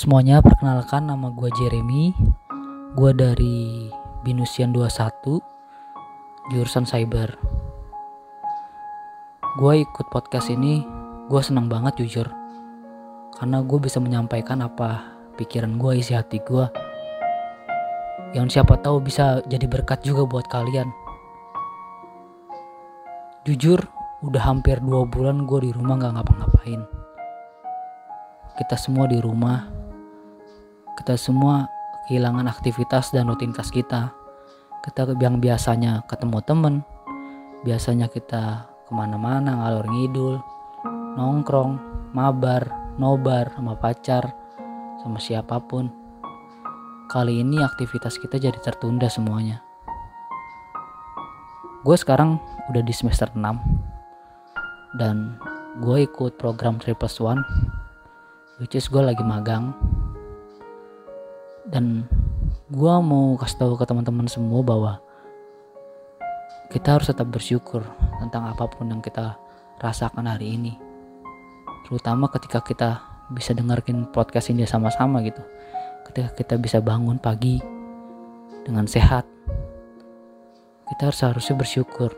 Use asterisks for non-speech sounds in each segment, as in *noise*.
semuanya, perkenalkan nama gue Jeremy. Gue dari Binusian 21 Jurusan Cyber. Gue ikut podcast ini Gue senang banget jujur. Karena gue bisa menyampaikan apa pikiran gue, isi hati gue Yang siapa tahu bisa jadi berkat juga buat kalian. Jujur, udah hampir dua bulan gue di rumah gak ngapa-ngapain. Kita semua di rumah, kita semua kehilangan aktivitas dan rutinitas kita. Kita yang biasanya ketemu temen, biasanya kita ke mana-mana ngalor ngidul, nongkrong, mabar, nobar sama pacar, sama siapa pun. Kali ini aktivitas kita jadi tertunda semuanya. Gue sekarang udah di semester 6 dan gue ikut program Triple One which is gue lagi magang dan gue mau kasih tahu ke teman-teman semua bahwa kita harus tetap bersyukur tentang apa pun yang kita rasakan hari ini. Terutama ketika kita bisa dengerin podcast ini sama-sama gitu. Ketika kita bisa bangun pagi dengan sehat kita harus harusnya bersyukur.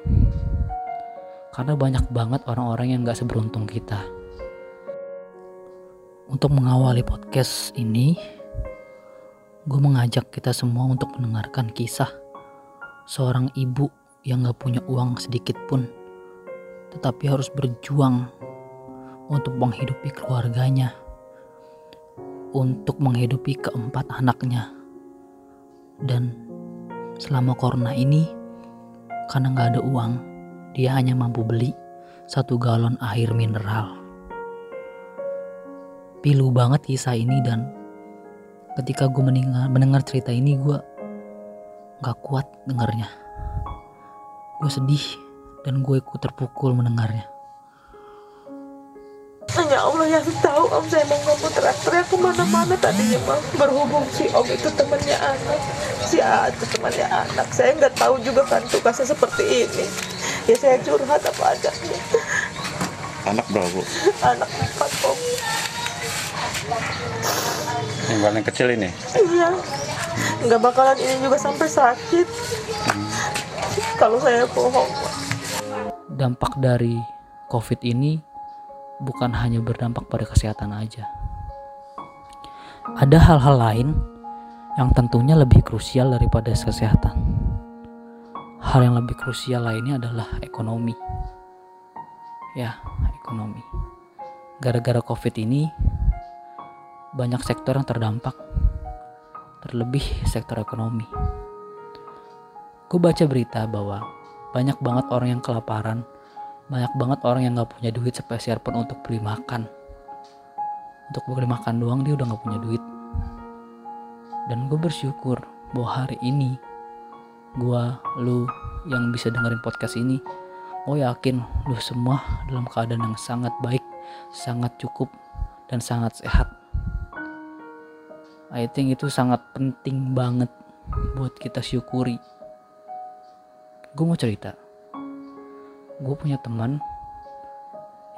Karena banyak banget orang-orang yang gak seberuntung kita. Untuk mengawali podcast ini, gue mengajak kita semua untuk mendengarkan kisah seorang ibu yang gak punya uang sedikit pun, tetapi harus berjuang untuk menghidupi keluarganya, untuk menghidupi keempat anaknya. Dan selama corona ini, karena gak ada uang, dia hanya mampu beli satu galon air mineral pilu banget kisah ini dan ketika gue mendengar, mendengar cerita ini gue gak kuat dengarnya. Gue sedih dan gue ikut terpukul mendengarnya. Ya Allah yang tahu Om saya mau ngomong teriak-teriak ke mana-mana tadinya mah berhubung si Om itu temannya anak. Si A itu temannya anak. Saya nggak tahu juga kan tugasnya seperti ini. Ya saya curhat apa adanya. Anak berapa anak empat Om yang paling kecil ini? Iya. Nggak bakalan ini juga sampai sakit. Kalau saya bohong. Dampak dari covid ini bukan hanya berdampak pada kesehatan aja. Ada hal-hal lain yang tentunya lebih krusial daripada kesehatan. Hal yang lebih krusial lainnya adalah ekonomi. Ya ekonomi. Gara-gara covid ini banyak sektor yang terdampak, terlebih sektor ekonomi. Gue baca berita bahwa banyak banget orang yang kelaparan, banyak banget orang yang gak punya duit sepeser pun untuk beli makan. Untuk beli makan doang dia udah gak punya duit. Dan gue bersyukur bahwa hari ini gue, lu yang bisa dengerin podcast ini, gue yakin lu semua dalam keadaan yang sangat baik, sangat cukup, dan sangat sehat I think itu sangat penting banget buat kita syukuri. Gue mau cerita. Gue punya teman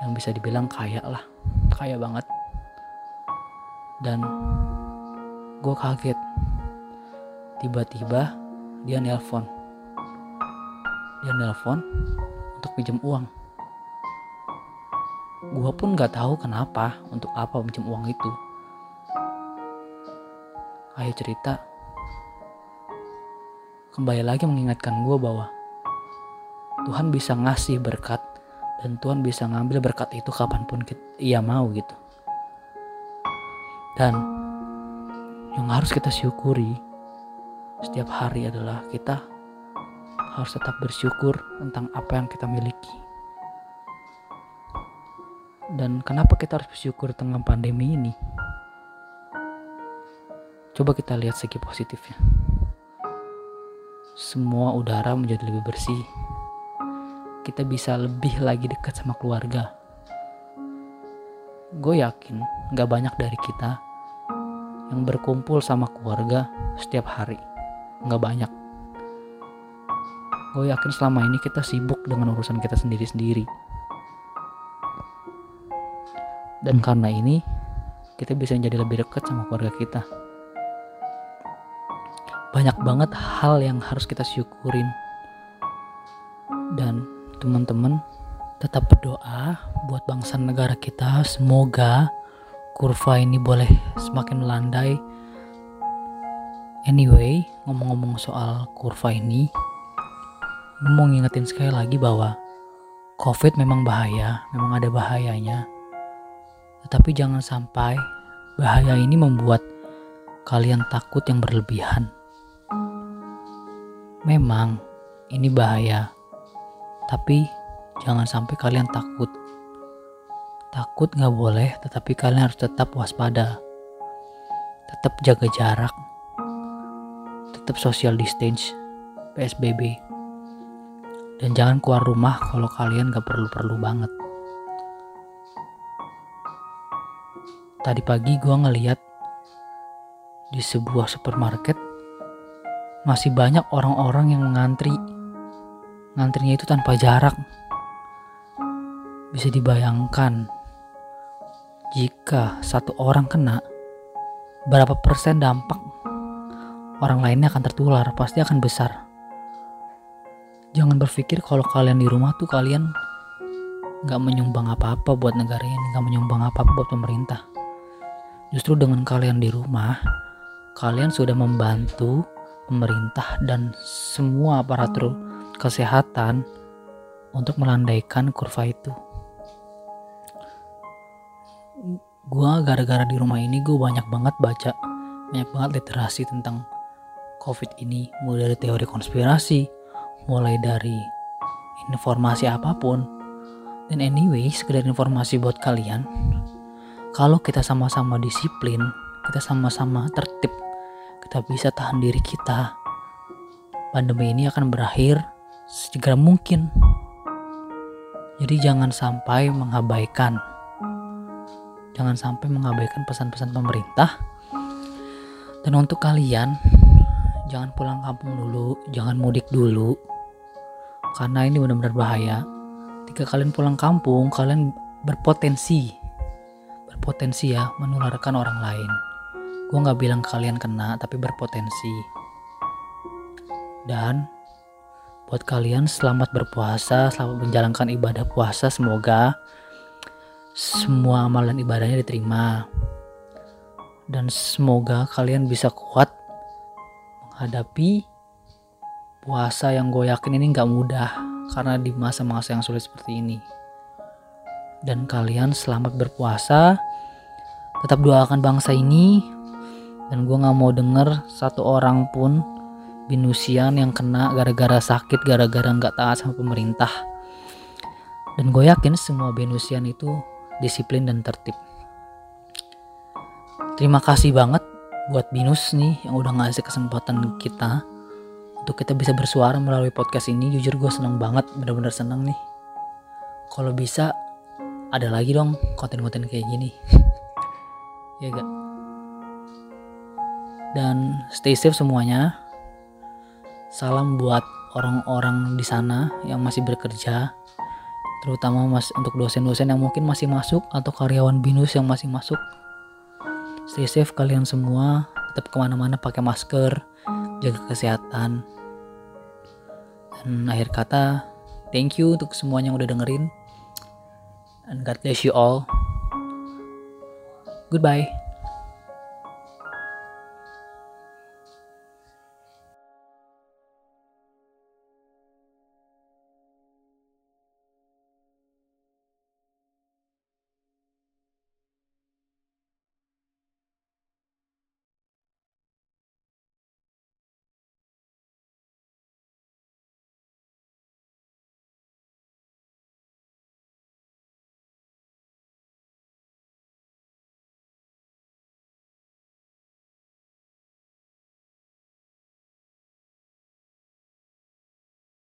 yang bisa dibilang kaya lah, kaya banget. Dan gue kaget. Tiba-tiba dia nelpon. Dia nelpon untuk pinjam uang. Gue pun gak tahu kenapa, untuk apa pinjam uang itu Ayo cerita. Kembali lagi mengingatkan gue bahwa Tuhan bisa ngasih berkat dan Tuhan bisa ngambil berkat itu kapan pun ia mau gitu. Dan yang harus kita syukuri setiap hari adalah kita harus tetap bersyukur tentang apa yang kita miliki. Dan kenapa kita harus bersyukur tentang pandemi ini? Coba kita lihat segi positifnya. Semua udara menjadi lebih bersih. Kita bisa lebih lagi dekat sama keluarga. Gue yakin gak banyak dari kita yang berkumpul sama keluarga setiap hari. Gak banyak. Gue yakin selama ini kita sibuk dengan urusan kita sendiri-sendiri. Dan karena ini, kita bisa jadi lebih dekat sama keluarga kita banyak banget hal yang harus kita syukurin. Dan teman-teman tetap berdoa buat bangsa negara kita. Semoga kurva ini boleh semakin melandai. Anyway ngomong-ngomong soal kurva ini mau ngingetin sekali lagi bahwa covid memang bahaya memang ada bahayanya. Tetapi jangan sampai bahaya ini membuat kalian takut yang berlebihan memang ini bahaya. Tapi jangan sampai kalian takut. Takut nggak boleh tetapi kalian harus tetap waspada. Tetap jaga jarak. Tetap social distance PSBB dan jangan keluar rumah kalau kalian gak perlu-perlu banget. Tadi pagi gue ngeliat di sebuah supermarket masih banyak orang-orang yang mengantri ngantrinya itu tanpa jarak. Bisa dibayangkan jika satu orang kena berapa persen dampak orang lainnya akan tertular pasti akan besar. Jangan berpikir kalau kalian di rumah tuh kalian nggak menyumbang apa-apa buat negara ini nggak menyumbang apa-apa buat pemerintah. Justru dengan kalian di rumah kalian sudah membantu pemerintah dan semua aparatur kesehatan untuk melandaikan kurva itu. Gua gara-gara di rumah ini gue banyak banget baca, banyak banget literasi tentang COVID ini, mulai dari teori konspirasi, mulai dari informasi apa pun. Dan anyway, sekedar informasi buat kalian, kalau kita sama-sama disiplin, kita sama-sama tertib kita bisa tahan diri kita, pandemi ini akan berakhir segera mungkin. Jadi jangan sampai mengabaikan jangan sampai mengabaikan pesan-pesan pemerintah. Dan untuk kalian jangan pulang kampung dulu, jangan mudik dulu. Karena ini benar-benar bahaya. Ketika kalian pulang kampung, kalian berpotensi berpotensi ya menularkan orang lain gue nggak bilang kalian kena tapi berpotensi. Dan buat kalian selamat berpuasa selamat menjalankan ibadah puasa semoga semua amalan ibadahnya diterima. Dan semoga kalian bisa kuat menghadapi puasa yang gue yakin ini nggak mudah karena di masa-masa yang sulit seperti ini. Dan kalian selamat berpuasa. Tetap doakan bangsa ini dan gue nggak mau denger satu orang pun binusian yang kena gara-gara sakit gara-gara nggak taat sama pemerintah. Dan gue yakin semua binusian itu disiplin dan tertib. Terima kasih banget buat binus nih yang udah ngasih kesempatan kita untuk kita bisa bersuara melalui podcast ini. Jujur gue seneng banget bener-bener seneng nih. Kalau bisa ada lagi dong konten-konten kayak gini. *laughs* Ya gak dan stay safe semuanya. Salam buat orang-orang di sana yang masih bekerja, terutama mas untuk dosen-dosen yang mungkin masih masuk atau karyawan binus yang masih masuk. Stay safe kalian semua, tetap ke mana-mana pakai masker, jaga kesehatan. Dan akhir kata, thank you untuk semuanya yang udah dengerin. And God bless you all. Goodbye.